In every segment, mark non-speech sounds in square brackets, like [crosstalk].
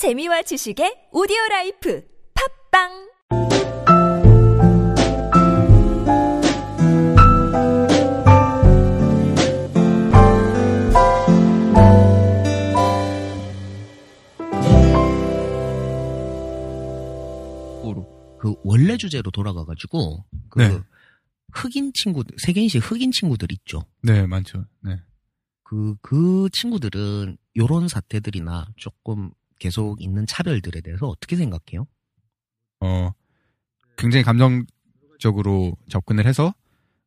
재미와 지식의 오디오 라이프 팟빵 그 원래 주제로 돌아가가지고 그 네. 흑인 친구들 세계인식 흑인 친구들 있죠. 네, 많죠. 네. 그 그 친구들은 요런 사태들이나 조금 계속 있는 차별들에 대해서 어떻게 생각해요? 어, 굉장히 감정적으로 접근을 해서,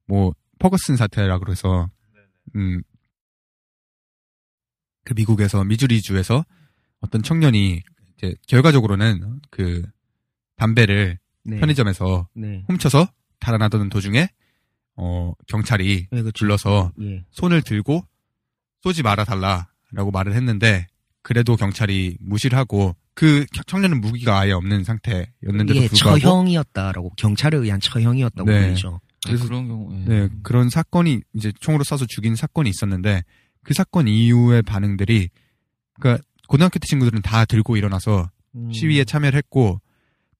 뭐, 퍼거슨 사태라고 그래서, 음, 그 미국에서, 미주리주에서 어떤 청년이, 이제, 결과적으로는 그, 담배를 네. 편의점에서 네. 훔쳐서 달아나던 도중에, 어, 경찰이 네, 그쵸. 불러서 예. 손을 들고 쏘지 말아 달라라고 말을 했는데 그래도 경찰이 무시를 하고 그 청년은 무기가 아예 없는 상태였는데도 이게 불구하고 처형이었다라고 경찰에 의한 처형이었다고 네. 보이죠. 그래서- 아, 그런 경우, 예. 네 그런 사건이 이제 총으로 쏴서 죽인 사건이 있었는데 그 사건 이후의 반응들이 그러니까 고등학교 때 친구들은 다 들고 일어나서 음. 시위에 참여를 했고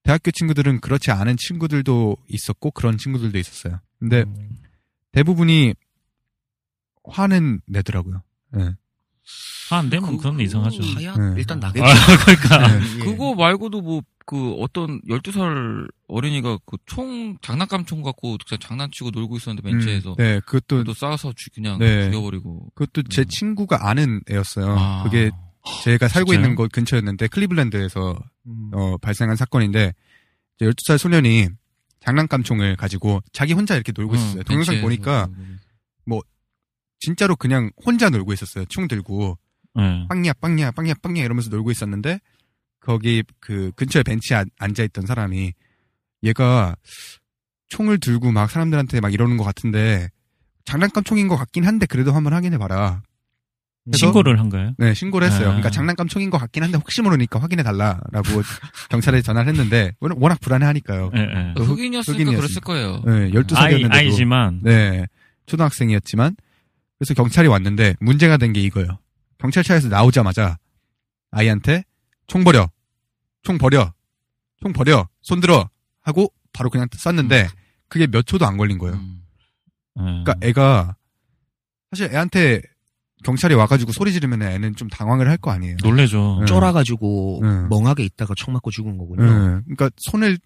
대학교 친구들은 그렇지 않은 친구들도 있었고 그런 친구들도 있었어요. 근데 음. 대부분이 화는 내더라고요. 네. 아, 안 되면 그- 그건 이상하죠. 하야 네. 일단 나겠죠. 아, [laughs] 그러니까. 예. 그거 말고도 뭐, 그 어떤 12살 어린이가 그 총, 장난감 총 갖고 그냥 장난치고 놀고 있었는데 벤치에서. 음, 네, 그것도 또 쏴서 죽- 그냥 네. 죽여버리고. 그것도 제 음. 친구가 아는 애였어요. 아. 그게 제가 살고 진짜요? 있는 곳 근처였는데 클리블랜드에서 음. 어, 발생한 사건인데 12살 소년이 장난감 총을 가지고 자기 혼자 이렇게 놀고 있었어요. 응, 동영상 보니까 놀고. 진짜로 그냥 혼자 놀고 있었어요. 총 들고 네. 빵야 빵야 빵야 빵야 이러면서 놀고 있었는데 거기 그 근처에 벤치에 앉- 앉아있던 사람이 얘가 총을 들고 막 사람들한테 막 이러는 것 같은데 장난감 총인 것 같긴 한데 그래도 한번 확인해봐라. 신고를 한가요? 네, 신고를 했어요. 아. 그러니까 장난감 총인 것 같긴 한데 혹시 모르니까 확인해 달라라고 [laughs] 경찰에 전화를 했는데 워낙, 워낙 불안해하니까. 예, 예. 그 흑- 흑인이었으니까 그랬을 거예요. 네, 12살이었는데도 아이, 아이지만. 네, 초등학생이었지만 그래서 경찰이 왔는데 문제가 된 게 이거예요. 경찰차에서 나오자마자 아이한테 총 버려, 총 버려, 총 버려, 손 들어 하고 바로 그냥 쐈는데 그게 몇 초도 안 걸린 거예요. 음. 예. 그러니까 애가 사실 애한테 경찰이 와가지고 소리 지르면 애는 좀 당황을 할 거 아니에요. 놀래죠. 네. 쫄아가지고 응. 멍하게 있다가 총 맞고 죽은 거군요. 네, 그러니까 손을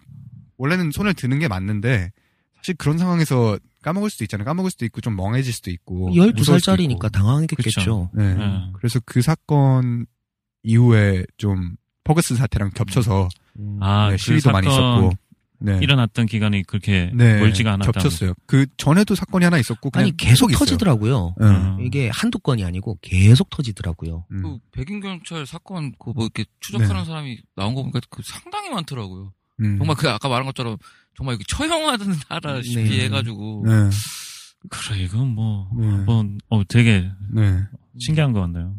원래는 손을 드는 게 맞는데 사실 그런 상황에서 까먹을 수도 있잖아요. 까먹을 수도 있고 좀 멍해질 수도 있고. 무서울 수도 12살짜리니까 있고. 당황했겠죠. 네. 네. 그래서 그 사건 이후에 좀 퍼거스 사태랑 겹쳐서 아, 네, 그 시위도 많이 사건 있었고. 네. 일어났던 기간이 그렇게 네, 멀지가 않았다. 겹쳤어요. 그 전에도 사건이 하나 있었고 그냥 아니 계속 있어요. 터지더라고요. 응. 음. 이게 한두 건이 아니고 계속 터지더라고요. 음. 그 백인 경찰 사건 그뭐 이렇게 추적하는 네. 사람이 나온 거 보니까 그 상당히 많더라고요. 음. 정말 그 아까 말한 것처럼 정말 이렇게 처형하던 [laughs] 나라시피 네. 해가지고 네. 그래, 이건 뭐, 네. 뭐, 어, 되게 네. 신기한 것 같네요.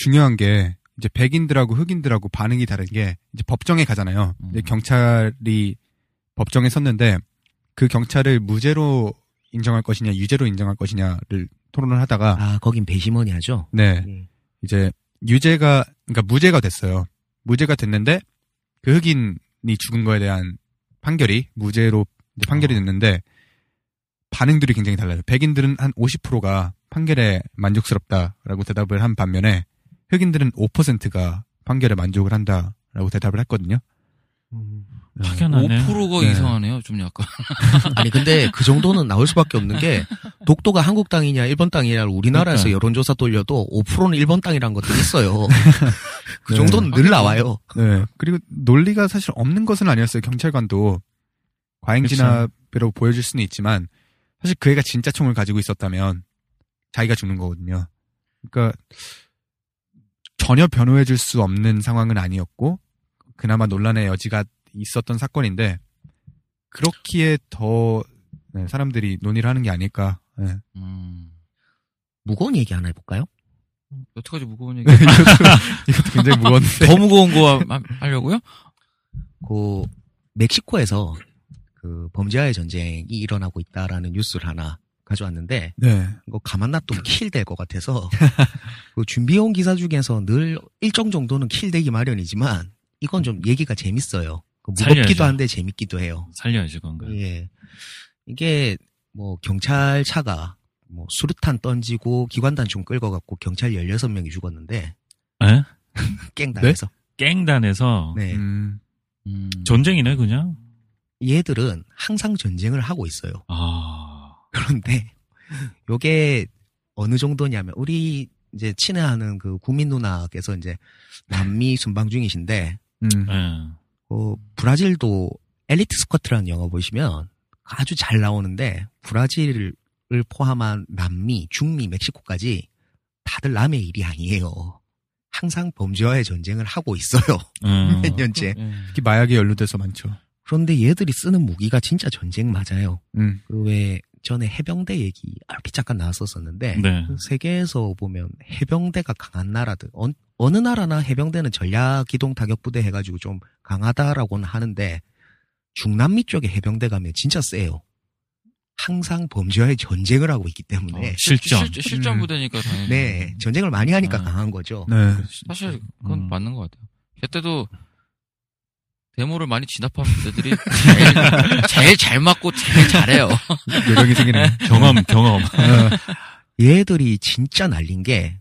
중요한 게 이제 백인들하고 흑인들하고 반응이 다른 게 이제 법정에 가잖아요. 음. 근데 경찰이 법정에 섰는데 그 경찰을 무죄로 인정할 것이냐 유죄로 인정할 것이냐를 토론을 하다가 아 거긴 배심원이 하죠. 네 예. 이제 유죄가 그러니까 무죄가 됐어요. 무죄가 됐는데 그 흑인이 죽은 거에 대한 판결이 무죄로 판결이 됐는데 반응들이 굉장히 달라요. 백인들은 한 50%가 판결에 만족스럽다라고 대답을 한 반면에 흑인들은 5%가 판결에 만족을 한다라고 대답을 했거든요. 음. 확연하네. 5%가 네. 이상하네요. 좀 약간. [laughs] 아니 근데 그 정도는 나올 수밖에 없는 게 독도가 한국 땅이냐 일본 땅이냐 우리나라에서 그러니까. 여론조사 돌려도 5%는 일본 땅이라는 것도 있어요. [laughs] 그 네. 정도는 늘 나와요. 네. 그리고 논리가 사실 없는 것은 아니었어요. 경찰관도 과잉 진압으로 보여줄 수는 있지만 사실 그 애가 진짜 총을 가지고 있었다면 자기가 죽는 거거든요. 그러니까 전혀 변호해 줄 수 없는 상황은 아니었고 그나마 논란의 여지가 있었던 사건인데 그렇기에 더 네, 사람들이 논의를 하는 게 아닐까. 네. 음. 무거운 얘기 하나 해볼까요? 여태까지 무거운 [laughs] 얘기. 이것도, 이것도 굉장히 무거운데. [laughs] 더 무거운 거 하- 하려고요? 그 멕시코에서 그 범죄와의 전쟁이 일어나고 있다라는 뉴스를 하나 가져왔는데 네. 이거 가만 놔두면 킬될 것 같아서 [laughs] 그 준비해온 기사 중에서 늘 일정 정도는 킬 되기 마련이지만 이건 좀 얘기가 재밌어요. 그 무겁기도 살려야죠. 한데 재밌기도 해요. 살려야지 건가. 예. 이게 뭐 경찰차가 뭐 수류탄 던지고 기관단총 끌고 갖고 경찰 16명이 죽었는데 에? [laughs] 깽단에서. 깽단에서 네. 음. 음. 전쟁이네 그냥. 얘들은 항상 전쟁을 하고 있어요. 아. 그런데 [laughs] 요게 어느 정도냐면 우리 이제 친애하는 그 구민 누나께서 이제 남미 순방 중이신데 음. 예. 어, 브라질도 엘리트 스쿼트라는 영화 보시면 아주 잘 나오는데 브라질을 포함한 남미, 중미, 멕시코까지 다들 남의 일이 아니에요. 항상 범죄와의 전쟁을 하고 있어요. 음. [laughs] 몇 년째. 예. 특히 마약에 연루돼서 많죠. 그런데 얘들이 쓰는 무기가 진짜 전쟁 맞아요. 음. 그왜 전에 해병대 얘기 얼핏 잠깐 나왔었었는데 네. 그 세계에서 보면 해병대가 강한 나라들 어, 어느 나라나 해병대는 전략 기동 타격 부대 해가지고 좀 강하다라고는 하는데 중남미 쪽에 해병대 가면 진짜 세요. 항상 범죄와의 전쟁을 하고 있기 때문에 어, 실전. 실, 실전 음. 부대니까 당연히. 네 전쟁을 많이 하니까 아. 강한 거죠. 네. 사실 그건 음. 맞는 것 같아요. 그때도 데모를 많이 진압한 부대들이 제일, [laughs] 제일 잘 맞고 제일 잘해요. 요령이 생기네. 경험 경험. 어. 얘들이 진짜 날린 게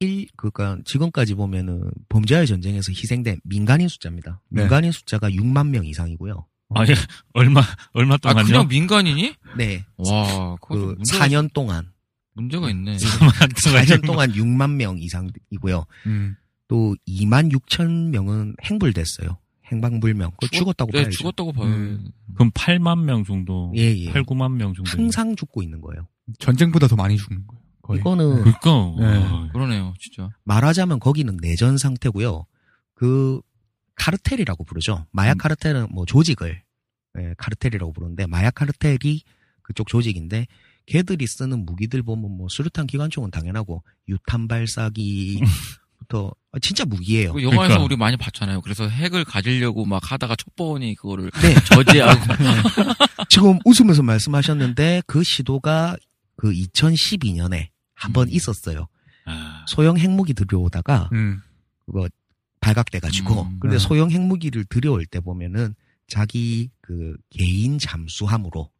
일, 그니까 지금까지 보면은 범죄와의 전쟁에서 희생된 민간인 숫자입니다. 네. 민간인 숫자가 6만 명 이상이고요. 아, 예. [laughs] 얼마 얼마 아 동안요? 그냥 민간인이? 네, 와, 그좀 문제가, 4년 동안 문제가 있네. [laughs] 4년 동안 6만 명 이상이고요. 음. 또 2만 6천 명은 행불됐어요. 행방불명. 그 죽었 다고 네, 봐야죠. 죽었다고 봐요. 음. 그럼 8만 명 정도. 예, 예. 8, 9만 명 정도. 항상 죽고 있는 거예요. 전쟁보다 더 많이 죽는 거예요. 거의. 이거는 그러니까. 네. 와, 그러네요, 진짜. 말하자면 거기는 내전 상태고요. 그 카르텔이라고 부르죠. 마약 음. 카르텔은 뭐 조직을 예, 카르텔이라고 부르는데 마약 카르텔이 그쪽 조직인데 걔들이 쓰는 무기들 보면 뭐 수류탄 기관총은 당연하고 유탄 발사기 부터 아, 진짜 무기예요. 그 영화에서 그러니까. 우리 많이 봤잖아요. 그래서 핵을 가지려고 막 하다가 첩보원이 그거를 네. [laughs] 저지하고. [laughs] 지금 웃으면서 말씀하셨는데 그 시도가 그 2012년에 한번 음. 있었어요. 아, 소형 핵무기 들여오다가 음. 그거 발각돼가지고 음, 근데 네. 소형 핵무기를 들여올 때 보면은 자기 그 개인 잠수함으로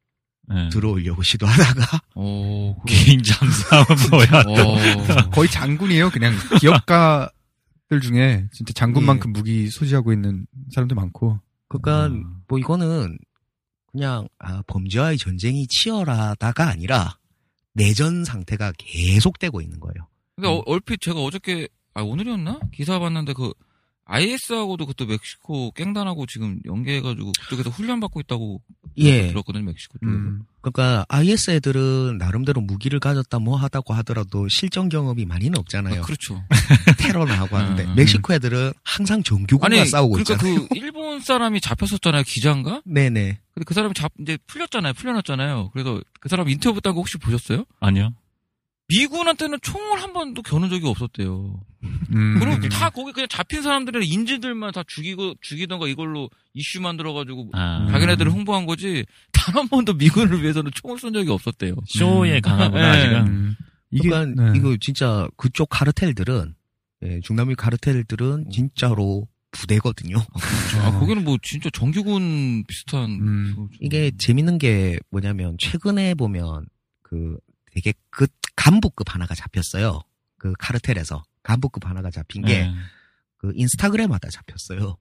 예. 들어오려고 시도하다가 오, [laughs] 개인 잠수함은 뭐야? 어, 거의 장군이에요. 그냥 기업가들 중에 진짜 장군만큼 무기 소지하고 있는 사람도 많고. 그러니까 음. 뭐 이거는 그냥 아, 범죄와의 전쟁이 치열하다가 아니라 내전 상태가 계속되고 있는 거예요. 근데 어- 얼핏 제가 어저께 아 오늘이었나 기사 봤는데 그 IS하고도 그때 멕시코 깽단하고 지금 연계해가지고 그쪽에서 훈련 받고 있다고 예. 들었거든요 멕시코 쪽에서. 음. 그러니까 IS 애들은 나름대로 무기를 가졌다 뭐 하다고 하더라도 실전 경험이 많이는 없잖아요. 아, 그렇죠. [laughs] 테러나 하고 하는데 음, 음. 멕시코 애들은 항상 정규군과 아니 싸우고 그러니까 있잖아요. 그 일본 사람이 잡혔었잖아요 기자인가? [laughs] 네네. 근데 그 사람이 잡 이제 풀렸잖아요 풀려났잖아요. 그래서 그 사람 인터뷰 딴거 혹시 보셨어요? 아니요. 미군한테는 총을 한 번도 겨눈 적이 없었대요. 음. 그리고 다 거기 그냥 잡힌 사람들은 인질들만 다 죽이고 죽이던가 이걸로 이슈 만들어가지고 아, 자기네들을 홍보한 거지 단 한 번도 미군을 위해서는 총을 쏜 적이 없었대요. 쇼에 강하구나 네. 아직은. 음. 이게 그러니까 네. 이거 진짜 그쪽 카르텔들은 예, 중남미 음. 카르텔들은 진짜로 부대거든요. 아, 거기는 뭐 진짜 정규군 비슷한 음. 이게 재밌는 게 뭐냐면 최근에 보면 그 되게 그 간부급 하나가 잡혔어요. 그 카르텔에서 간부급 하나가 잡힌 게 예. 그 인스타그램마다 잡혔어요.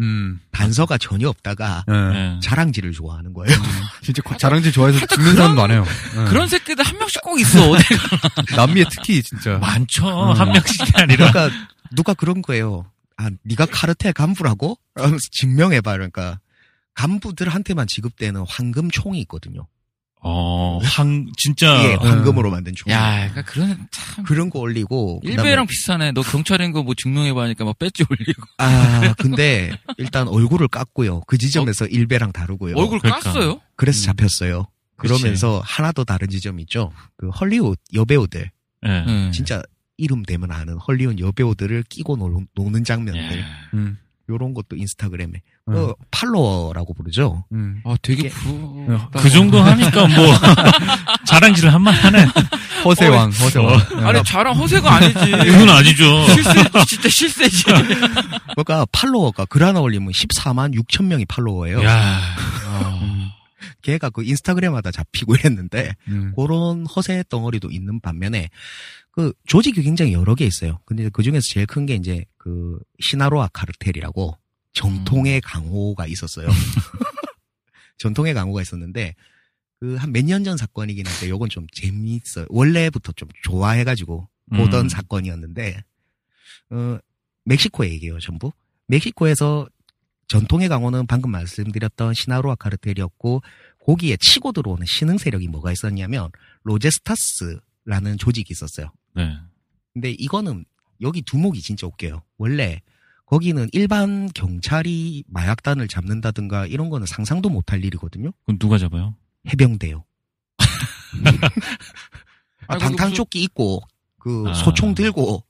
음. 단서가 전혀 없다가 예. 예. 자랑질을 좋아하는 거예요. [laughs] 진짜 거- 자랑질 좋아해서 죽는 사람 많아요. 네. 예. 그런 새끼들 한 명씩 꼭 있어. [laughs] 남미에 특히 진짜. 많죠. 음. 한 명씩이 아니라. 그러니까 누가 그런 거예요. 아, 네가 카르텔 간부라고? 하면서 증명해봐. 그러니까 간부들한테만 지급되는 황금 총이 있거든요. 어, 황, 진짜. 예, 황금으로 만든 총. 야, 그러니까 그런 참 그런 거 올리고. 일베랑 비슷하네. 너 경찰인 거 뭐 증명해봐 하니까 막 배지 올리고 아, 근데 일단 얼굴을 깠고요. 그 지점에서 일베랑 다르고요. 얼굴 그러니까. 깠어요. 그래서 음. 잡혔어요. 그치. 그러면서 하나 더 다른 지점이 있죠. 그 헐리우드 여배우들 예. 네. 진짜 이름 대면 아는 헐리우드 여배우들을 끼고 노, 노는 장면들. 예. 음. 요런 것도 인스타그램에 음. 어, 팔로워라고 부르죠. 음. 아, 되게 이게- 부럽다. 그 정도 하니까 뭐 [laughs] 자랑질을 한만 하네. [laughs] 허세왕, 허세왕. 네. 아니, 자랑 허세가 아니지. [laughs] 이건 아니죠. 실세, 진짜 실세지. 그러니까 팔로워가 글 하나 올리면 14만 6천 명이 팔로워예요. 야, 음. 걔가 그 인스타그램마다 잡히고 이랬는데 음. 그런 허세 덩어리도 있는 반면에 그 조직이 굉장히 여러 개 있어요. 근데 그 중에서 제일 큰 게 이제 그 시나로아 카르텔이라고 정통의 강호가 있었어요. [laughs] 전통의 강호가 있었는데 그 한 몇 년 전 사건이긴 한데 요건 좀 재미있어요. 원래부터 좀 좋아해가지고 보던 음. 사건이었는데 어 멕시코 얘기예요 전부. 멕시코에서 전통의 강호는 방금 말씀드렸던 시나로아 카르텔이었고 거기에 치고 들어오는 신흥 세력이 뭐가 있었냐면 로제스타스라는 조직이 있었어요. 네. 근데 이거는 여기 두목이 진짜 웃겨요. 원래 거기는 일반 경찰이 마약단을 잡는다든가 이런 거는 상상도 못할 일이거든요. 그럼 누가 잡아요? 해병대요. [laughs] 아, 방탄조끼 입고 그 아. 소총 들고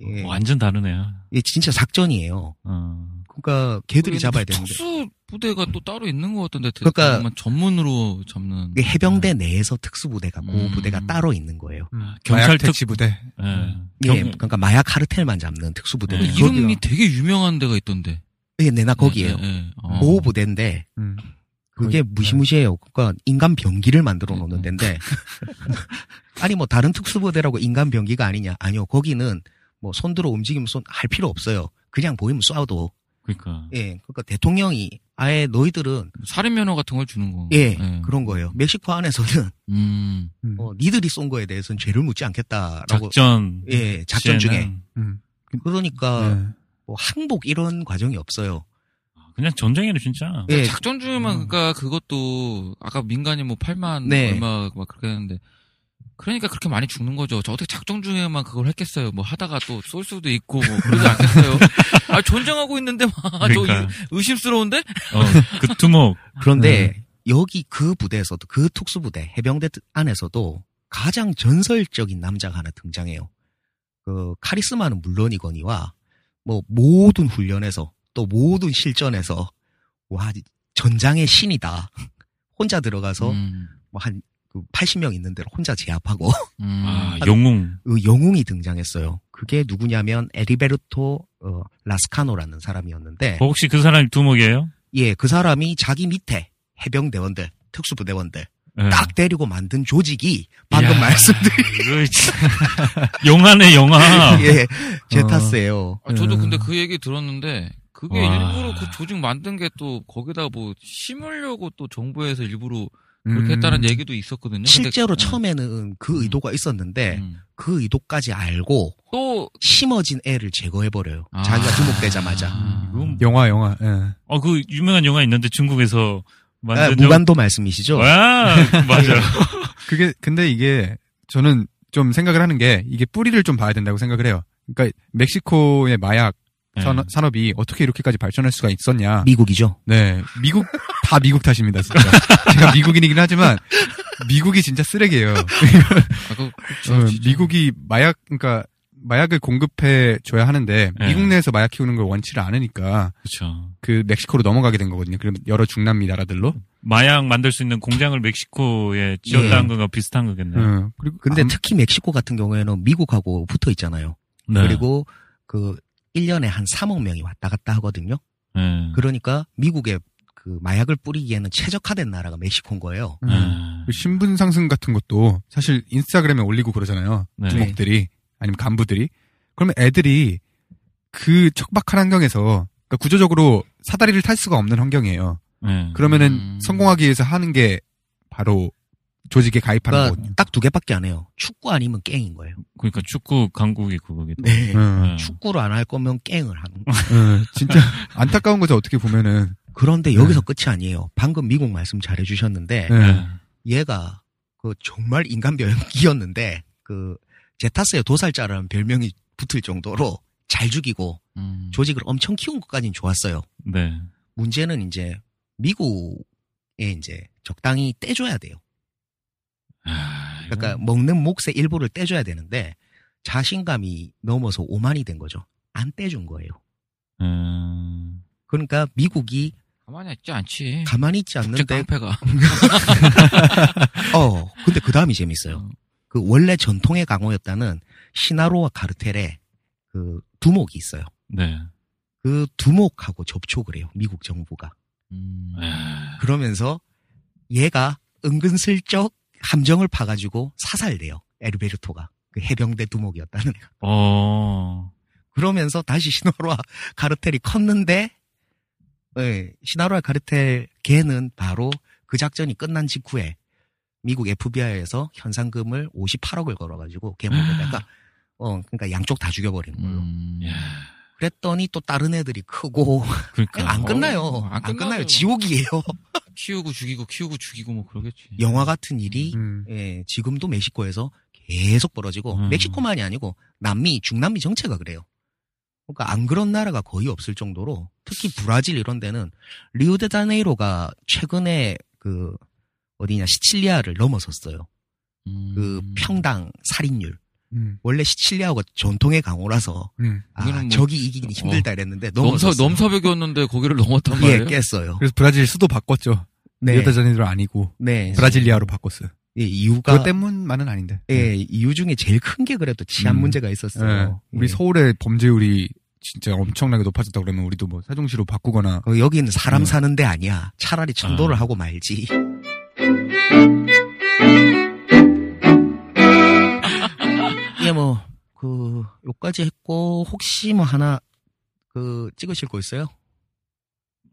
예, 완전 다르네요. 예, 진짜 작전이에요. 어. 그러니까 걔들이 우리 잡아야 되는데 특수 부대가 또 따로 있는 것 같던데. 그러니까- 전문으로 잡는. 해병대 내에서 특수 부대가 그 음. 부대가 따로 있는 거예요. 음. 경찰 마약 특- 퇴치 부대. 예. 예, 경- 그러니까 마약 카르텔만 잡는 특수 부대. 네. 이름이 되게 유명한 데가 있던데. 예, 내나 거기에요. 예, 예. 어. 보호 부대인데 음. 그게 무시무시해요. 그러니까 인간 병기를 만들어 음, 놓는 음. 데인데 아니 뭐 다른 특수 부대라고 인간 병기가 아니냐? 아니요. 거기는 뭐 손들어 움직이면 손 할 필요 없어요. 그냥 보이면 쏴도 그러니까. 예. 그러니까 대통령이 아예 너희들은 살인 면허 같은 걸 주는 거. 예, 그런 거예요. 멕시코 안에서는 음. 음. 어, 니들이 쏜 거에 대해서는 죄를 묻지 않겠다라고 작전. 예, 작전 중에 음. 그러니까 네. 뭐 항복 이런 과정이 없어요. 그냥 전쟁이네 진짜. 예. 작전 중에만 그러니까 그것도 아까 민간이 뭐 8만 네. 얼마 막 그렇게 했는데 그러니까 그렇게 많이 죽는 거죠. 저 어떻게 작전 중에만 그걸 했겠어요. 뭐 하다가 또 쏠 수도 있고 뭐 그러지 않겠어요. 아 전쟁하고 있는데 막저 그러니까. 의심스러운데? 어, 그 투목. 그런데 여기 그 부대에서도 그 특수부대 해병대 안에서도 가장 전설적인 남자가 하나 등장해요. 그 카리스마는 물론이거니와 뭐 모든 훈련에서 또 모든 실전에서 와 전장의 신이다. 혼자 들어가서 음, 뭐한 80명 있는 데를 혼자 제압하고 음. [laughs] 아, 영웅. 그 영웅이 등장했어요. 그게 누구냐면 에리베르토 어, 라스카노라는 사람이었는데 어, 혹시 그 사람이 두목이에요? 예, 그 사람이 자기 밑에 해병대원들, 특수부대원들 예. 딱 데리고 만든 조직이 방금 이야, 말씀드린 [laughs] 영화네 영화. [laughs] 예, 제타스예요. 아, 저도 음. 근데 그 얘기 들었는데 그게 와. 일부러 그 조직 만든 게 또 거기다 뭐 심으려고 또 정부에서 일부러 그렇게 음. 했다는 얘기도 있었거든요. 근데- 실제로 어, 처음에는 그 의도가 있었는데 음. 그 의도까지 알고 또 심어진 애를 제거해버려요. 아. 자기가 두목되자마자. 아. 영화, 영화. 예. 어, 그 유명한 영화 있는데 중국에서 아, 만든 무간도 말씀이시죠? [laughs] 와, 맞아. [laughs] 그게 근데 이게 저는 좀 생각을 하는 게 이게 뿌리를 좀 봐야 된다고 생각을 해요. 그러니까 멕시코의 마약 네. 산업, 산업이 어떻게 이렇게까지 발전할 수가 있었냐. 미국이죠. 네, 미국 다 미국 탓입니다. 진짜. [laughs] 제가 미국인이긴 하지만 미국이 진짜 쓰레기예요. 아, 그, 그쵸, 어, 진짜. 미국이 마약 그러니까 마약을 공급해 줘야 하는데 네. 미국 내에서 마약 키우는 걸 원치를 않으니까 그렇죠. 그 멕시코로 넘어가게 된 거거든요. 그럼 여러 중남미 나라들로. 마약 만들 수 있는 공장을 멕시코에 지었다는 거가 비슷한 거겠네요. 음, 그리고 근데 암- 특히 멕시코 같은 경우에는 미국하고 붙어 있잖아요. 네. 그리고 그 1년에 한 3억 명이 왔다 갔다 하거든요. 네. 그러니까 미국에 그 마약을 뿌리기에는 최적화된 나라가 멕시코인 거예요. 음, 네. 그 신분 상승 같은 것도 사실 인스타그램에 올리고 그러잖아요. 네. 주목들이 아니면 간부들이 그러면 애들이 그 척박한 환경에서 그러니까 구조적으로 사다리를 탈 수가 없는 환경이에요. 네. 그러면은 음. 성공하기 위해서 하는 게 바로 조직에 가입하는 그러니까 거거든요. 딱 두 개밖에 안 해요. 축구 아니면 깽인 거예요. 그러니까 축구 강국이 그거기도. 네. 음, 네. 축구를 안 할 거면 깽을 하는 [laughs] 거. 음, 진짜 안타까운 거죠. 어떻게 보면은 그런데 여기서 끝이 아니에요. 방금 미국 말씀 잘 해 주셨는데 네. 네. 얘가 그 정말 인간 병기였는데 그 제타스의 도살자라는 별명이 붙을 정도로 잘 죽이고 음. 조직을 엄청 키운 것까지는 좋았어요. 네. 문제는 이제 미국에 이제 적당히 떼줘야 돼요. 아, 그러니까 먹는 몫의 일부를 떼줘야 되는데 자신감이 넘어서 오만이 된 거죠. 안 떼준 거예요. 음, 그러니까 미국이 가만히 있지 않지. 가만히 있지 않는데 깡패가. [laughs] 어 근데 그 다음이 재밌어요. 어. 그 원래 전통의 강호였다는 시나로와 카르텔의 그 두목이 있어요. 네. 그 두목하고 접촉을 해요. 미국 정부가. 음. 아, 그러면서 얘가 은근슬쩍 함정을 파가지고 사살돼요. 에르베르토가. 그 해병대 두목이었다는 애가. 어, 그러면서 다시 시나로와 카르텔이 컸는데, 예, 시나로와 카르텔 걔는 바로 그 작전이 끝난 직후에 미국 FBI에서 현상금을 58억을 걸어가지고 걔 목에다가, 어, 그러니까 양쪽 다 죽여버리는 걸로. 음. 야, 그랬더니 또 다른 애들이 크고, 그러니까. 안 끝나요. 어, 안, 안. 끝나요. 지옥이에요. 키우고 죽이고 키우고 죽이고 뭐 그러겠지. 영화 같은 일이 음. 예, 지금도 멕시코에서 계속 벌어지고 음. 멕시코만이 아니고 남미, 중남미 전체가 그래요. 그러니까 안 그런 나라가 거의 없을 정도로 특히 브라질 이런 데는 리우데자네이로가 최근에 그 어디냐 시칠리아를 넘어섰어요. 음. 그 평당 살인율. 음. 원래 시칠리아가 전통의 강호라서 음. 아, 뭐- 저기 이기긴 힘들다 이랬는데 넘어섰어. 넘사 넘사벽이었는데 거기를 넘었단 예, 말이에요. 깼어요. 그래서 브라질 수도 바꿨죠. 네. 리오데자네이로 아니고 네. 브라질리아로 바꿨어요. 예, 이유가 그것 때문만은 아닌데. 예, 이유 중에 제일 큰 게 그래도 치안 음. 문제가 예. 있었어요. 우리 예. 서울의 범죄율이 진짜 엄청나게 높아졌다 그러면 우리도 뭐 사종시로 바꾸거나 어, 여기는 사람 음. 사는 데 아니야. 차라리 천도를 아. 하고 말지. 요까지 했고, 혹시 뭐 하나, 그, 찍으실 거 있어요?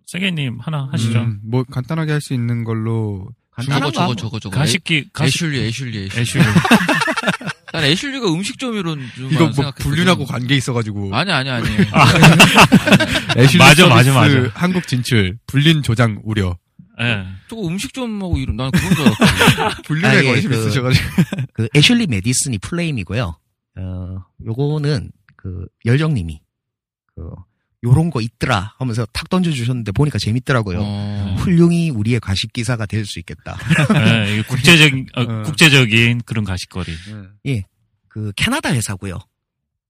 세계님 하나 하시죠. 음, 뭐 간단하게 할 수 있는 걸로 저거 거 저거. 저거 저거. 가식기, 가식, 애슐리 애슐리 애슐리. 애슐리. [laughs] 난 애슐리가 음식점이론 좀 이거 뭐. 불륜하고 관계 있어가지고 아니 아니 아니. [laughs] 애슐리 맞아, 맞아, 맞아. 한국 진출 불린 조장 우려 예. 저거 음식점하고 이런 난 그런 줄 알았거든. [laughs] 불륜에 아, 예, 관심 그- 있으셔가지고 그, 애슐리 메디슨이 플레임이고요. 어, 요거는, 그, 열정님이, 그, 요런 거 있더라 하면서 탁 던져주셨는데 보니까 재밌더라고요. 어. 훌륭히 우리의 가식 기사가 될 수 있겠다. 예, [laughs] 이게 국제적인, [laughs] 어, 어. 국제적인 그런 가식거리. 그 캐나다 회사고요.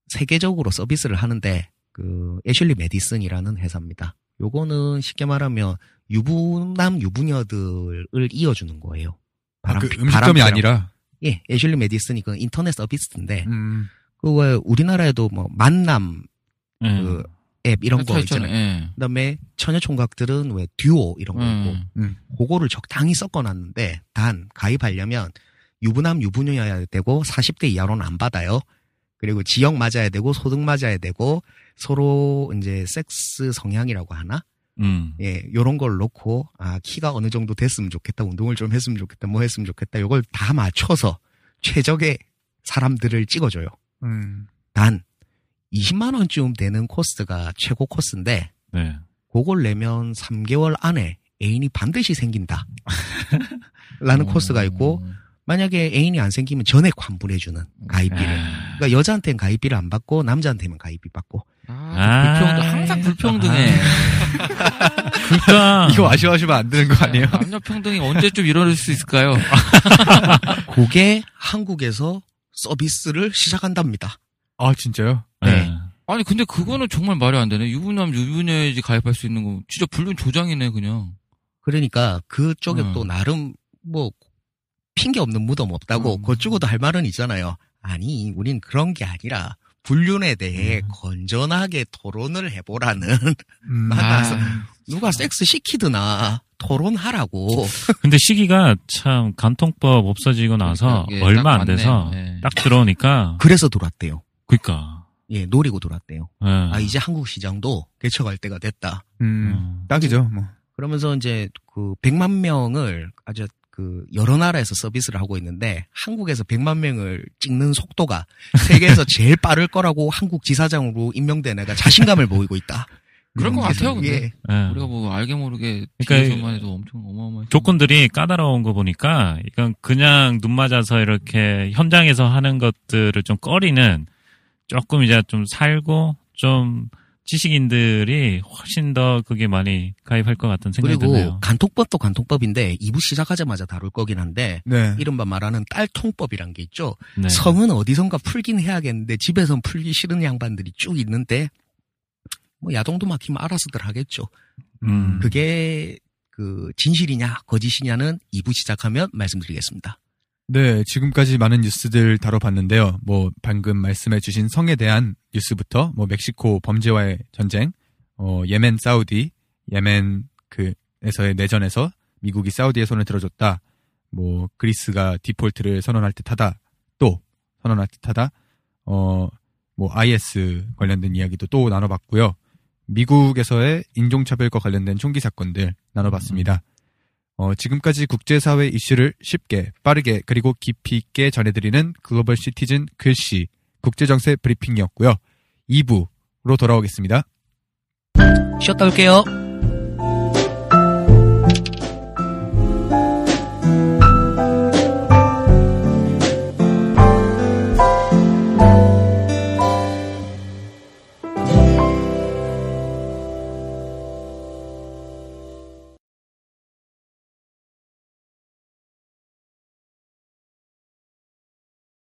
세계적으로 서비스를 하는데 그 애슐리 메디슨이라는 회사입니다. 요거는 쉽게 말하면 유부남 유부녀들을 이어주는 거예요. 아, 그 음식점이 바람피라고. 아니라 예, 애슐리 메디슨이 그 인터넷 서비스인데 음, 그왜 우리나라에도 뭐 만남 예. 그앱 이런 거 있잖아요. 있잖아요. 예. 그다음에 처녀 총각들은 왜 듀오 이런 거 있고 음. 음. 그거를 적당히 섞어놨는데 단 가입하려면 유부남 유부녀여야 되고 40대 이하로는 안 받아요. 그리고 지역 맞아야 되고 소득 맞아야 되고 서로 이제 섹스 성향이라고 하나? 음. 예, 요런 걸 놓고 아 키가 어느 정도 됐으면 좋겠다, 운동을 좀 했으면 좋겠다, 뭐 했으면 좋겠다. 요걸 다 맞춰서 최적의 사람들을 찍어줘요. 음. 단 20만 원쯤 되는 코스가 최고 코스인데 네. 그걸 내면 3개월 안에 애인이 반드시 생긴다. [laughs] 라는 어. 코스가 있고, 만약에 애인이 안 생기면 전액 환불해주는 가입비를. 아. 그러니까 여자한테는 가입비를 안 받고, 남자한테는 가입비 받고. 아, 아. 불평등 항상 불평등해. [laughs] 그러니까 이거 아쉬워하시면 안 되는 거 아니에요? 남녀 평등이 언제쯤 이뤄낼 수 있을까요? [laughs] 그게 한국에서 서비스를 시작한답니다. 아 진짜요? 네. 아니 근데 그거는 정말 말이 안 되네. 유부남 유부녀지 가입할 수 있는 거 진짜 불륜 조장이네 그냥. 그러니까 그쪽에 음. 또 나름 뭐 핑계 없는 무덤 없다고 음. 그쪽에도 할 말은 있잖아요. 아니, 우린 그런 게 아니라 불륜에 대해 건전하게 토론을 해보라는 음. [laughs] 맞아. 아, 누가 섹스 시키드나 토론하라고. [laughs] 근데 시기가 참 간통법 없어지고 나서 예, 얼마 딱 안. 돼서 예. 딱 들어오니까 [laughs] 그래서 들어왔대요. 그니까 예, 노리고 들어왔대요. 예. 아, 이제 한국 시장도 개척할 때가 됐다. 음. 음. 딱이죠. 뭐. 그러면서 이제 그 100만 명을 아주 그 여러 나라에서 서비스를 하고 있는데 한국에서 100만 명을 찍는 속도가 [laughs] 세계에서 제일 빠를 거라고 한국 지사장으로 임명된 애가 자신감을 보이고 있다. 그럴 것 같아요, 근데. 예. 예. 우리가 뭐 알게 모르게 그러니까 해도 엄청 어마어마해. 조건들이 까다로운 거 보니까 이건 그냥 눈 맞아서 이렇게 현장에서 하는 것들을 좀 꺼리는 조금 이제 좀 살고 좀 지식인들이 훨씬 더 그게 많이 가입할 것 같은 생각이 그리고 드네요. 간통법도 간통법인데 2부 시작하자마자 다룰 거긴 한데 네. 이른바 말하는 딸통법이란 게 있죠. 네. 성은 어디선가 풀긴 해야겠는데 집에선 풀기 싫은 양반들이 쭉 있는데 뭐 야동도 막히면 알아서들 하겠죠. 음. 그게 그 진실이냐 거짓이냐는 2부 시작하면 말씀드리겠습니다. 네, 지금까지 많은 뉴스들 다뤄봤는데요. 뭐 방금 말씀해주신 성에 대한 뉴스부터 뭐 멕시코 범죄와의 전쟁, 어 예멘 사우디, 예멘 그에서의 내전에서 미국이 사우디의 손을 들어줬다. 뭐 그리스가 디폴트를 선언할 듯하다. 또 선언할 듯하다. 어 뭐 IS 관련된 이야기도 또 나눠봤고요. 미국에서의 인종차별과 관련된 총기 사건들 나눠봤습니다. 어, 지금까지 국제사회 이슈를 쉽게, 빠르게, 그리고 깊이 있게 전해드리는 글로벌 시티즌 글씨 국제정세 브리핑이었고요. 2부로 돌아오겠습니다. 쉬었다 올게요.